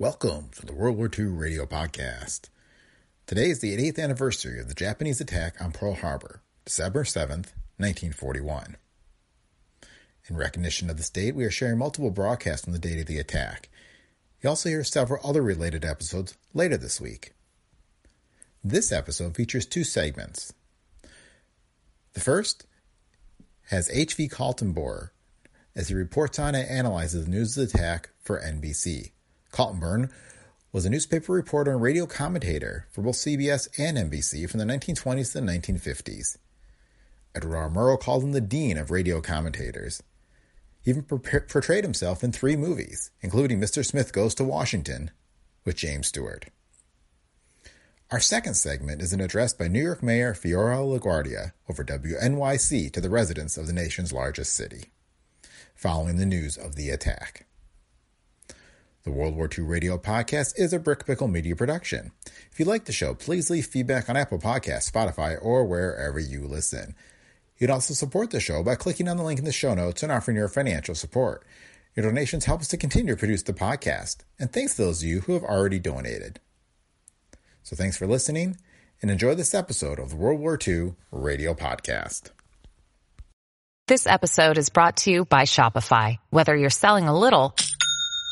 Welcome to the World War II Radio Podcast. Today is the 8th anniversary of the Japanese attack on Pearl Harbor, December 7th, 1941. In recognition of this date, we are sharing multiple broadcasts on the date of the attack. You'll also hear several other related episodes later this week. This episode features two segments. The first has H.V. Kaltenborn as he reports on and analyzes the news of the attack for NBC. Kaltenborn was a newspaper reporter and radio commentator for both CBS and NBC from the 1920s to the 1950s. Edward R. Murrow called him the dean of radio commentators. He even portrayed himself in three movies, including Mr. Smith Goes to Washington with James Stewart. Our second segment is an address by New York Mayor Fiorello LaGuardia over WNYC to the residents of the nation's largest city, following the news of the attack. The World War II Radio Podcast is a Brick Pickle Media production. If you like the show, please leave feedback on Apple Podcasts, Spotify, or wherever you listen. You'd also support the show by clicking on the link in the show notes and offering your financial support. Your donations help us to continue to produce the podcast, and thanks to those of you who have already donated. So thanks for listening, and enjoy this episode of the World War II Radio Podcast. This episode is brought to you by Shopify. Whether you're selling a little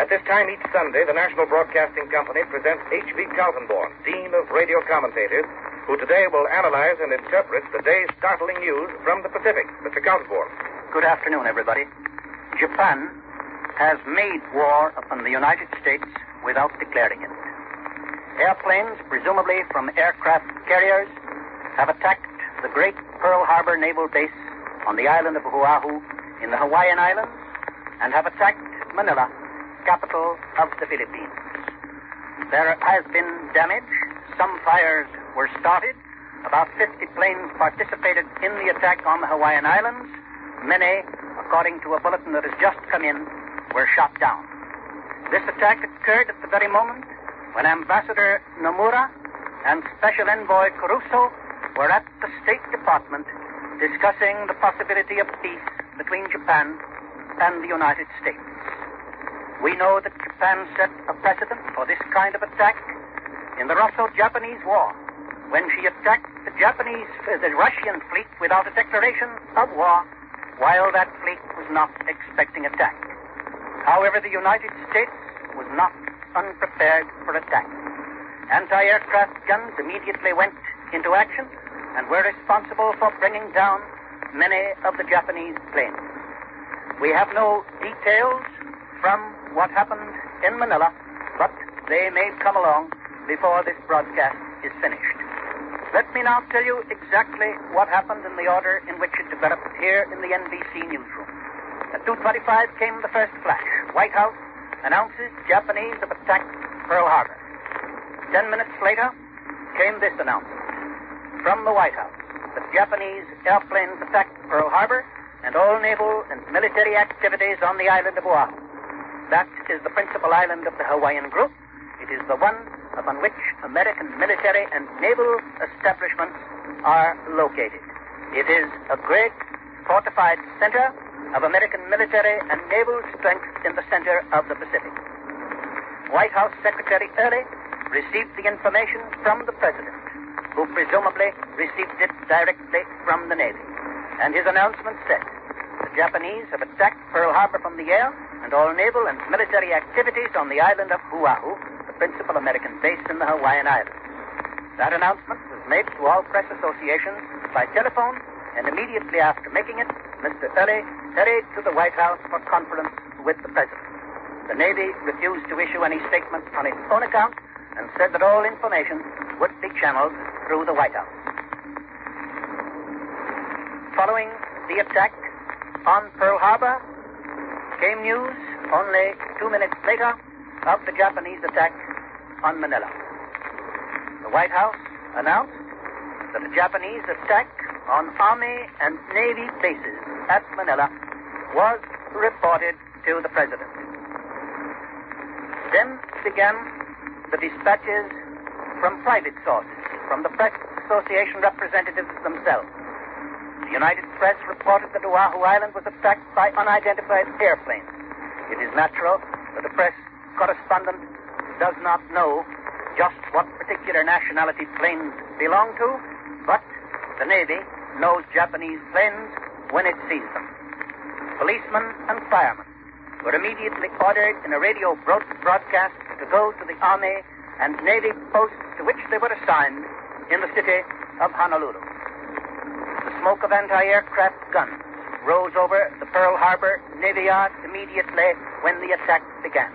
At this time each Sunday, the National Broadcasting Company presents H.V. Kaltenborn, Dean of Radio Commentators, who today will analyze and interpret the day's startling news from the Pacific. Mr. Kaltenborn. Good afternoon, everybody. Japan has made war upon the United States without declaring it. Airplanes, presumably from aircraft carriers, have attacked the great Pearl Harbor Naval Base on the island of Oahu in the Hawaiian Islands and have attacked Manila capital of the Philippines. There has been damage. Some fires were started. About 50 planes participated in the attack on the Hawaiian Islands. Many, according to a bulletin that has just come in, were shot down. This attack occurred at the very moment when Ambassador Nomura and Special Envoy Kurusu were at the State Department discussing the possibility of peace between Japan and the United States. We know that Japan set a precedent for this kind of attack in the Russo-Japanese War, when she attacked the Japanese, uh, the Russian fleet without a declaration of war, while that fleet was not expecting attack. However, the United States was not unprepared for attack. Anti-aircraft guns immediately went into action and were responsible for bringing down many of the Japanese planes. We have no details from what happened in Manila, but they may come along before this broadcast is finished. Let me now tell you exactly what happened in the order in which it developed here in the NBC newsroom. At 2.25 came the first flash. White House announces Japanese have attacked Pearl Harbor. Ten minutes later came this announcement from the White House that Japanese airplanes attacked Pearl Harbor and all naval and military activities on the island of Oahu. That is the principal island of the Hawaiian group. It is the one upon which American military and naval establishments are located. It is a great fortified center of American military and naval strength in the center of the Pacific. White House Secretary Early received the information from the President, who presumably received it directly from the Navy. And his announcement said, the Japanese have attacked Pearl Harbor from the air and all naval and military activities on the island of Oahu, the principal American base in the Hawaiian Islands. That announcement was made to all press associations by telephone, and immediately after making it, Mr. Early hurried to the White House for conference with the President. The Navy refused to issue any statement on its own account and said that all information would be channeled through the White House. Following the attack on Pearl Harbor came news only two minutes later of the Japanese attack on Manila. The White House announced that the Japanese attack on Army and Navy bases at Manila was reported to the President. Then began the dispatches from private sources, from the Press Association representatives themselves. The United Press reported that Oahu Island was attacked by unidentified airplanes. It is natural that the press correspondent does not know just what particular nationality planes belong to, but the Navy knows Japanese planes when it sees them. Policemen and firemen were immediately ordered in a radio broadcast to go to the Army and Navy posts to which they were assigned in the city of Honolulu. Smoke of anti-aircraft guns rose over the Pearl Harbor Navy Yard immediately when the attack began.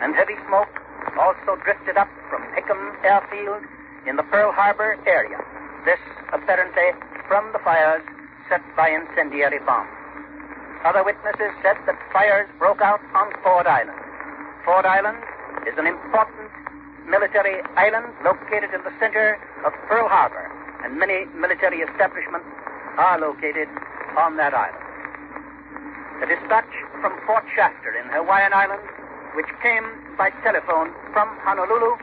And heavy smoke also drifted up from Hickam Airfield in the Pearl Harbor area. This apparently from the fires set by incendiary bombs. Other witnesses said that fires broke out on Ford Island. Ford Island is an important military island located in the center of Pearl Harbor, and many military establishments are located on that island. The dispatch from Fort Shafter in Hawaiian Islands, which came by telephone from Honolulu,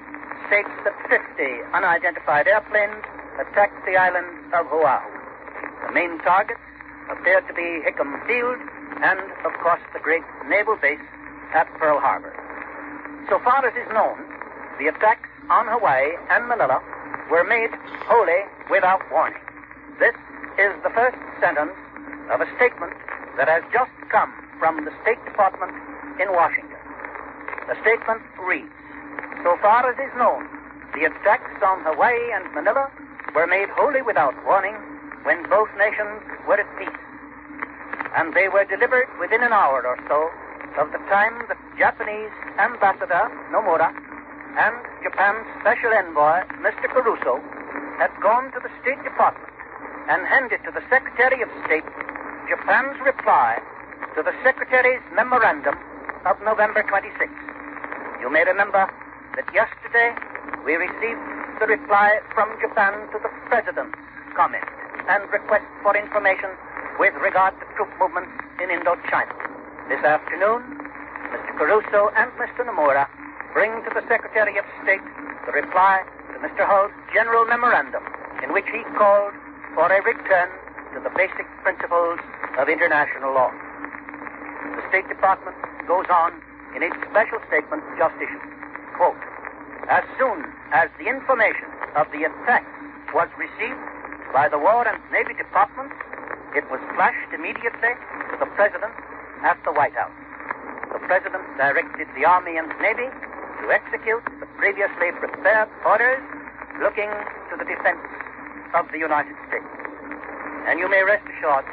states that 50 unidentified airplanes attacked the island of Oahu. The main targets appeared to be Hickam Field and, of course, the great naval base at Pearl Harbor. So far as is known, the attacks on Hawaii and Manila were made wholly without warning. This is the first sentence of a statement that has just come from the State Department in Washington. The statement reads, So far as is known, the attacks on Hawaii and Manila were made wholly without warning when both nations were at peace. And they were delivered within an hour or so of the time that Japanese Ambassador Nomura and Japan's Special Envoy, Mr. Kurusu, had gone to the State Department and handed to the Secretary of State Japan's reply to the Secretary's memorandum of November 26. You may remember that yesterday we received the reply from Japan to the President's comment and request for information with regard to troop movements in Indochina. This afternoon, Mr. Kurusu and Mr. Nomura bring to the Secretary of State the reply to Mr. Hull's general memorandum in which he called for a return to the basic principles of international law. The State Department goes on in its special statement just issued. Quote, as soon as the information of the attack was received by the War and Navy Departments, it was flashed immediately to the President at the White House. The President directed the Army and Navy to execute the previously prepared orders looking to the defense of the United States. And you may rest assured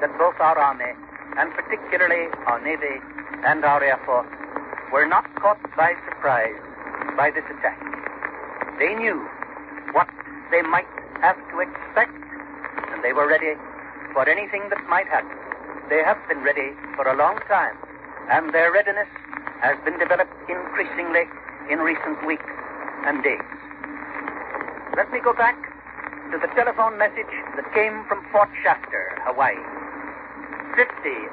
that both our Army, and particularly our Navy and our Air Force, were not caught by surprise by this attack. They knew what they might have to expect, and they were ready for anything that might happen. They have been ready for a long time, and their readiness has been developed increasingly in recent weeks and days. Let me go back to the telephone message that came from Fort Shafter, Hawaii. 50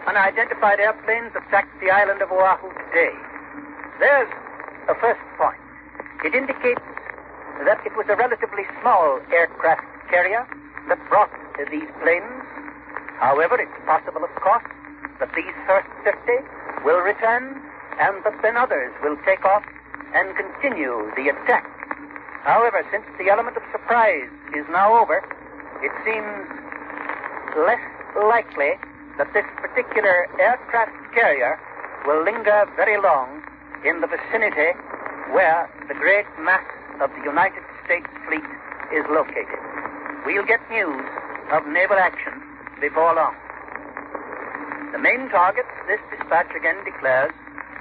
unidentified airplanes attacked the island of Oahu today. There's a first point. It indicates that it was a relatively small aircraft carrier that brought these planes. However, it's possible, of course, that these first 50 will return and that then others will take off and continue the attack. However, since the element of surprise is now over, it seems less likely that this particular aircraft carrier will linger very long in the vicinity where the great mass of the United States fleet is located. We'll get news of naval action before long. The main targets, this dispatch again declares,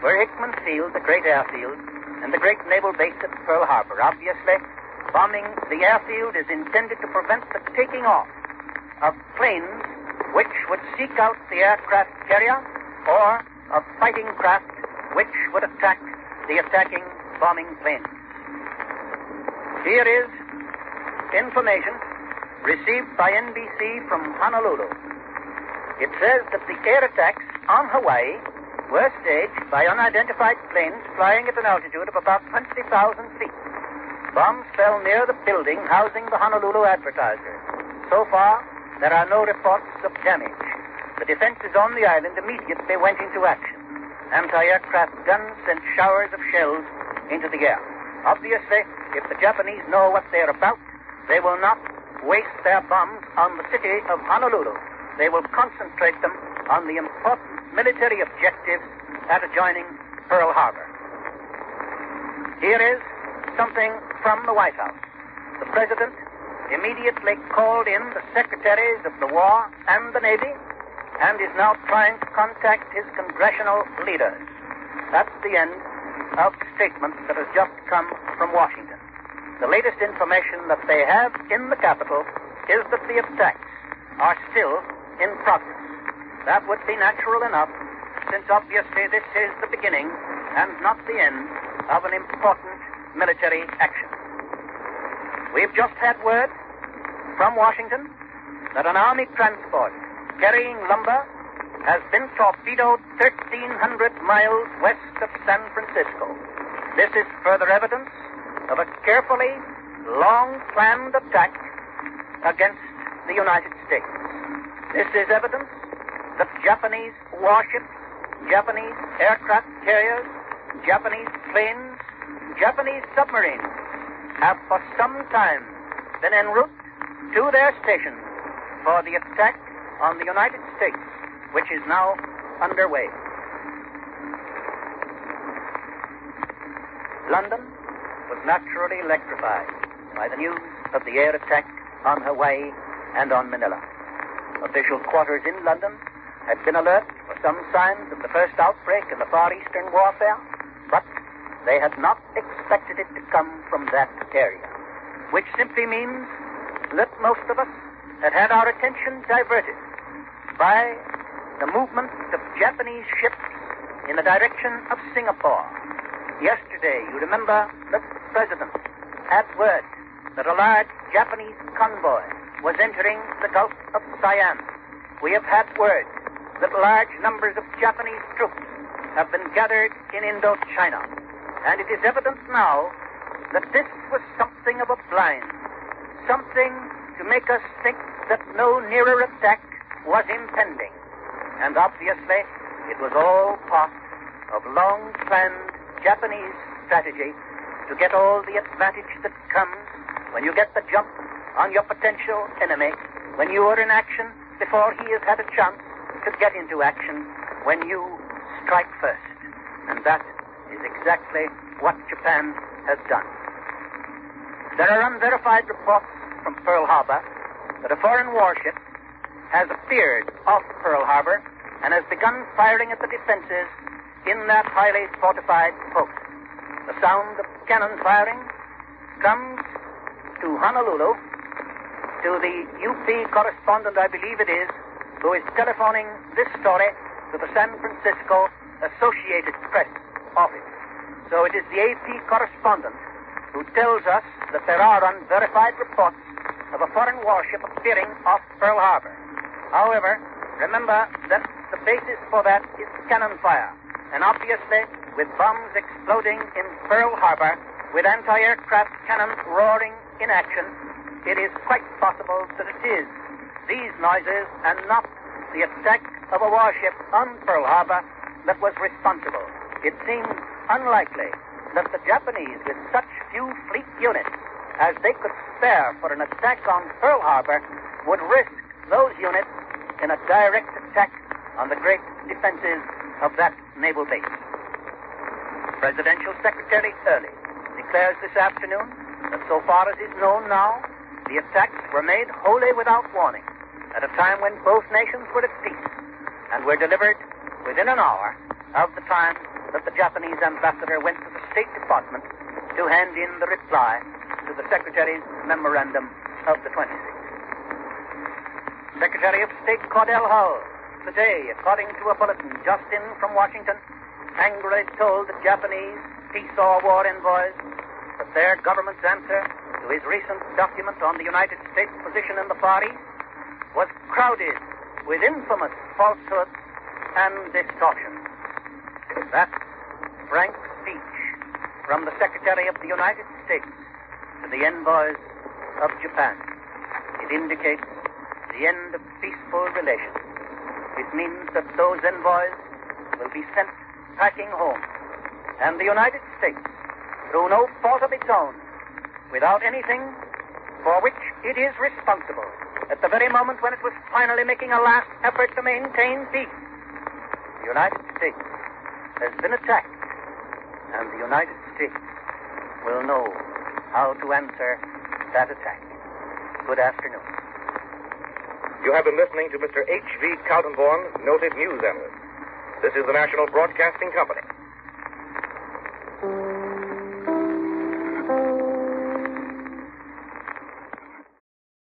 were Hickam Field, the great airfield, and the great naval base at Pearl Harbor. Obviously, bombing the airfield is intended to prevent the taking off of planes which would seek out the aircraft carrier or of fighting craft which would attack the attacking bombing planes. Here is information received by NBC from Honolulu. It says that the air attacks on Hawaii were staged by unidentified planes flying at an altitude of about 20,000 feet. Bombs fell near the building housing the Honolulu Advertiser. So far, there are no reports of damage. The defenses on the island immediately went into action. Anti-aircraft guns sent showers of shells into the air. Obviously, if the Japanese know what they're about, they will not waste their bombs on the city of Honolulu. They will concentrate them on the important military objectives at adjoining Pearl Harbor. Here is something from the White House. The President immediately called in the Secretaries of the War and the Navy and is now trying to contact his congressional leaders. That's the end of the statement that has just come from Washington. The latest information that they have in the capital is that the attacks are still in progress. That would be natural enough, since obviously this is the beginning and not the end of an important military action. We've just had word from Washington that an Army transport carrying lumber has been torpedoed 1,300 miles west of San Francisco. This is further evidence of a carefully, long planned attack against the United States. This is evidence that Japanese warships, Japanese aircraft carriers, Japanese planes, Japanese submarines have for some time been en route to their stations for the attack on the United States, which is now underway. London was naturally electrified by the news of the air attack on Hawaii and on Manila. Official quarters in London had been alert for some signs of the first outbreak in the Far Eastern warfare, but they had not expected it to come from that area, which simply means that most of us had had our attention diverted by the movement of Japanese ships in the direction of Singapore. Yesterday, you remember the President had word that a large Japanese convoy was entering the Gulf of Siam. We have had word that large numbers of Japanese troops have been gathered in Indochina. And it is evident now that this was something of a blind, something to make us think that no nearer attack was impending. And obviously, it was all part of long planned Japanese strategy to get all the advantage that comes when you get the jump on your potential enemy, when you are in action before he has had a chance to get into action when you strike first. And that is exactly what Japan has done. There are unverified reports from Pearl Harbor that a foreign warship has appeared off Pearl Harbor and has begun firing at the defenses in that highly fortified post. The sound of cannon firing comes to Honolulu, to the UP correspondent, I believe it is, who is telephoning this story to the San Francisco Associated Press office. So it is the AP correspondent who tells us that there are unverified reports of a foreign warship appearing off Pearl Harbor. However, remember that the basis for that is cannon fire. And obviously, with bombs exploding in Pearl Harbor, with anti-aircraft cannon roaring in action, it is quite possible that it is these noises and not the attack of a warship on Pearl Harbor that was responsible. It seems unlikely that the Japanese, with such few fleet units as they could spare for an attack on Pearl Harbor, would risk those units in a direct attack on the great defenses of that naval base. Presidential Secretary Early declares this afternoon that so far as is known now, the attacks were made wholly without warning at a time when both nations were at peace and were delivered within an hour of the time that the Japanese ambassador went to the State Department to hand in the reply to the Secretary's memorandum of the 26th. Secretary of State Cordell Hull, today, according to a bulletin just in from Washington, angrily told the Japanese peace or war envoys that their government's answer to his recent document on the United States position in the Far East was crowded with infamous falsehoods and distortions. That frank speech from the Secretary of the United States to the envoys of Japan, it indicates the end of peaceful relations. It means that those envoys will be sent packing home. And the United States, through no fault of its own, without anything for which it is responsible, at the very moment when it was finally making a last effort to maintain peace, the United States has been attacked. And the United States will know how to answer that attack. Good afternoon. You have been listening to Mr. H.V. Kaltenborn, noted news analyst. This is the National Broadcasting Company.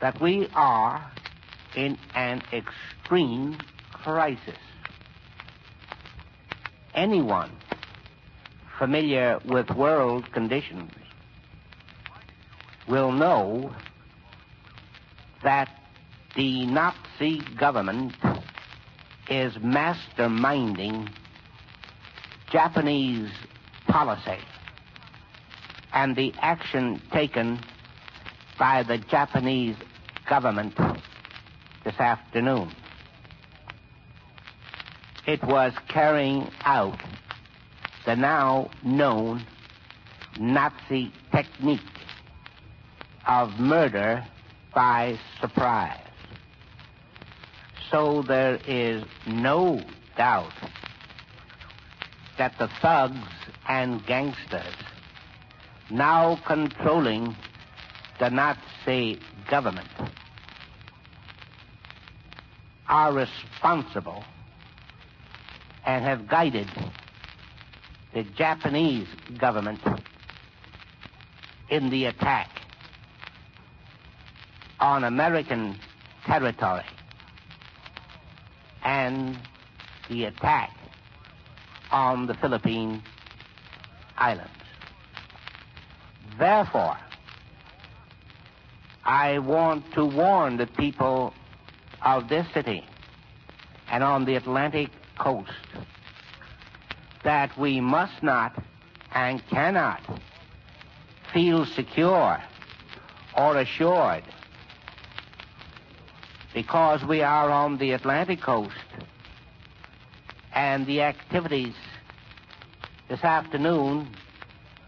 that we are in an extreme crisis. Anyone familiar with world conditions will know that the Nazi government is masterminding Japanese policy and the action taken by the Japanese government this afternoon. It was carrying out the now known Nazi technique of murder by surprise. So there is no doubt that the thugs and gangsters now controlling the Nazi government are responsible and have guided the Japanese government in the attack on American territory and the attack on the Philippine Islands. Therefore, I want to warn the people of this city and on the Atlantic coast that we must not and cannot feel secure or assured because we are on the Atlantic coast and the activities this afternoon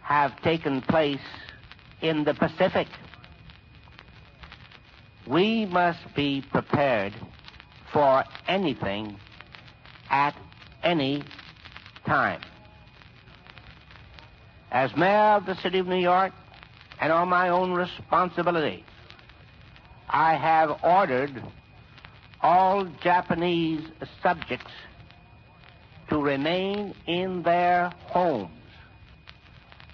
have taken place in the Pacific. We must be prepared for anything at any time. As mayor of the city of New York and on my own responsibility, I have ordered all Japanese subjects to remain in their homes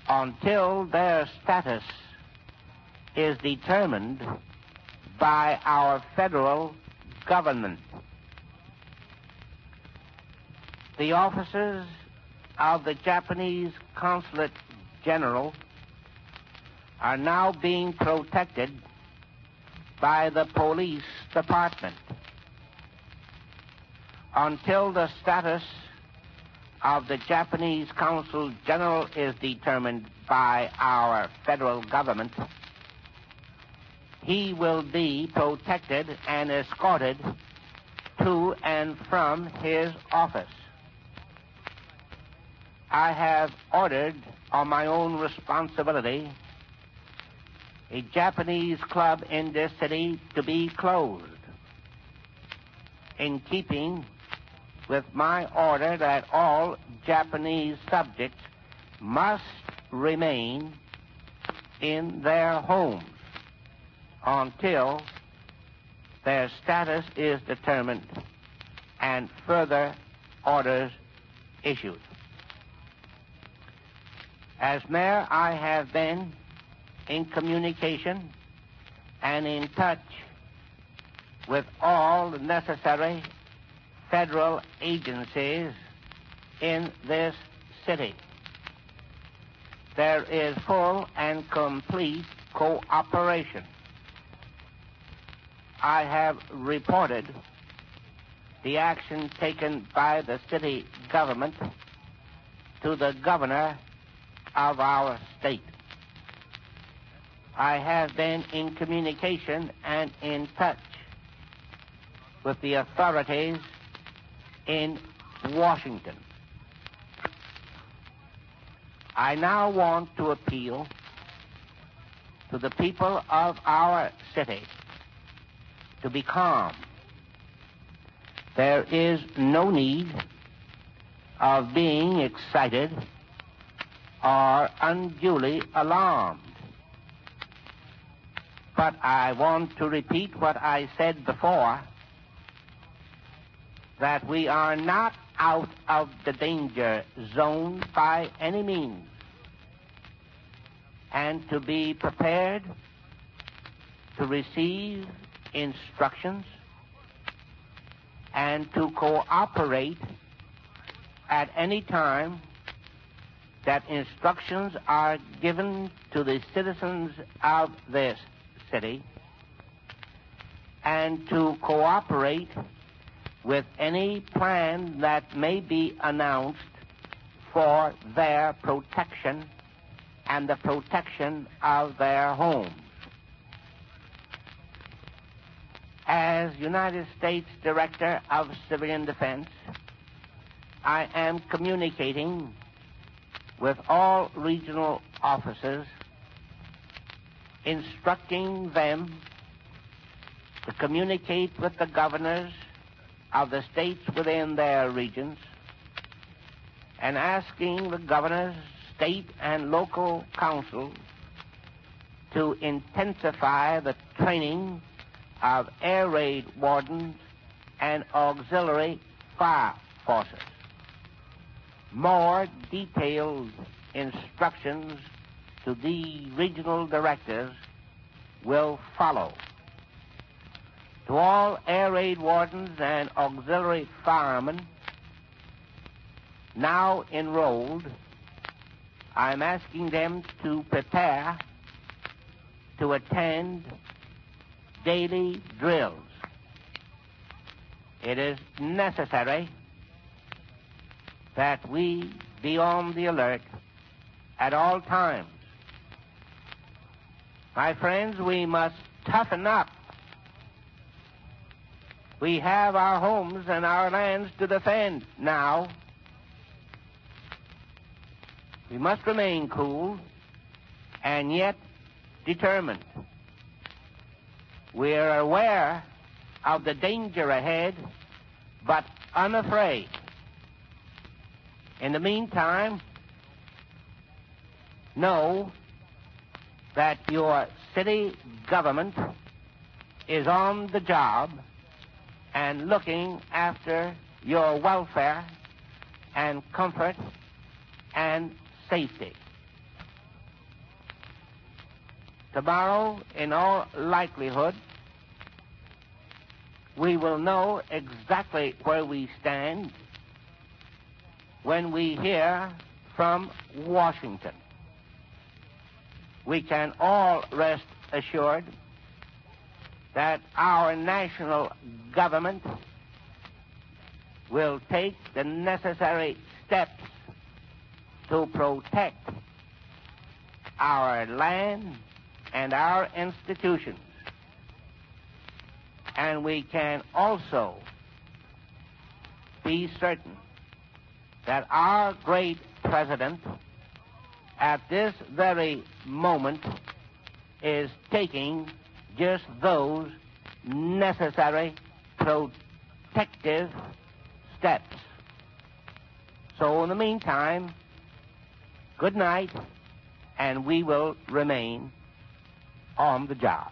until their status is determined by our federal government. The officers of the Japanese Consulate General are now being protected by the police department until the status of the Japanese Consul General is determined by our federal government, he will be protected and escorted to and from his office. I have ordered on my own responsibility a Japanese club in this city to be closed in keeping with my order that all Japanese subjects must remain in their homes until their status is determined and further orders issued. As mayor, I have been in communication and in touch with all the necessary federal agencies in this city. There is full and complete cooperation. I have reported the action taken by the city government to the governor of our state. I have been in communication and in touch with the authorities in Washington. I now want to appeal to the people of our city to be calm. There is no need of being excited or unduly alarmed. But I want to repeat what I said before that we are not out of the danger zone by any means, and to be prepared to receive instructions and to cooperate at any time that instructions are given to the citizens of this city and to cooperate with any plan that may be announced for their protection and the protection of their homes. As United States Director of Civilian Defense, I am communicating with all regional officers, instructing them to communicate with the governors of the states within their regions and asking the governors, state, and local councils to intensify the training of air raid wardens and auxiliary fire forces. More detailed instructions to the regional directors will follow. To all air raid wardens and auxiliary firemen now enrolled, I'm asking them to prepare to attend daily drills. It is necessary that we be on the alert at all times. My friends, we must toughen up. We have our homes and our lands to defend now. We must remain cool and yet determined. We are aware of the danger ahead, but unafraid. In the meantime, know that your city government is on the job and looking after your welfare and comfort and safety. Tomorrow, in all likelihood, we will know exactly where we stand when we hear from Washington. We can all rest assured that our national government will take the necessary steps to protect our land and our institutions. And we can also be certain that our great president at this very moment is taking just those necessary protective steps. So, in the meantime, good night, and we will remain on the job.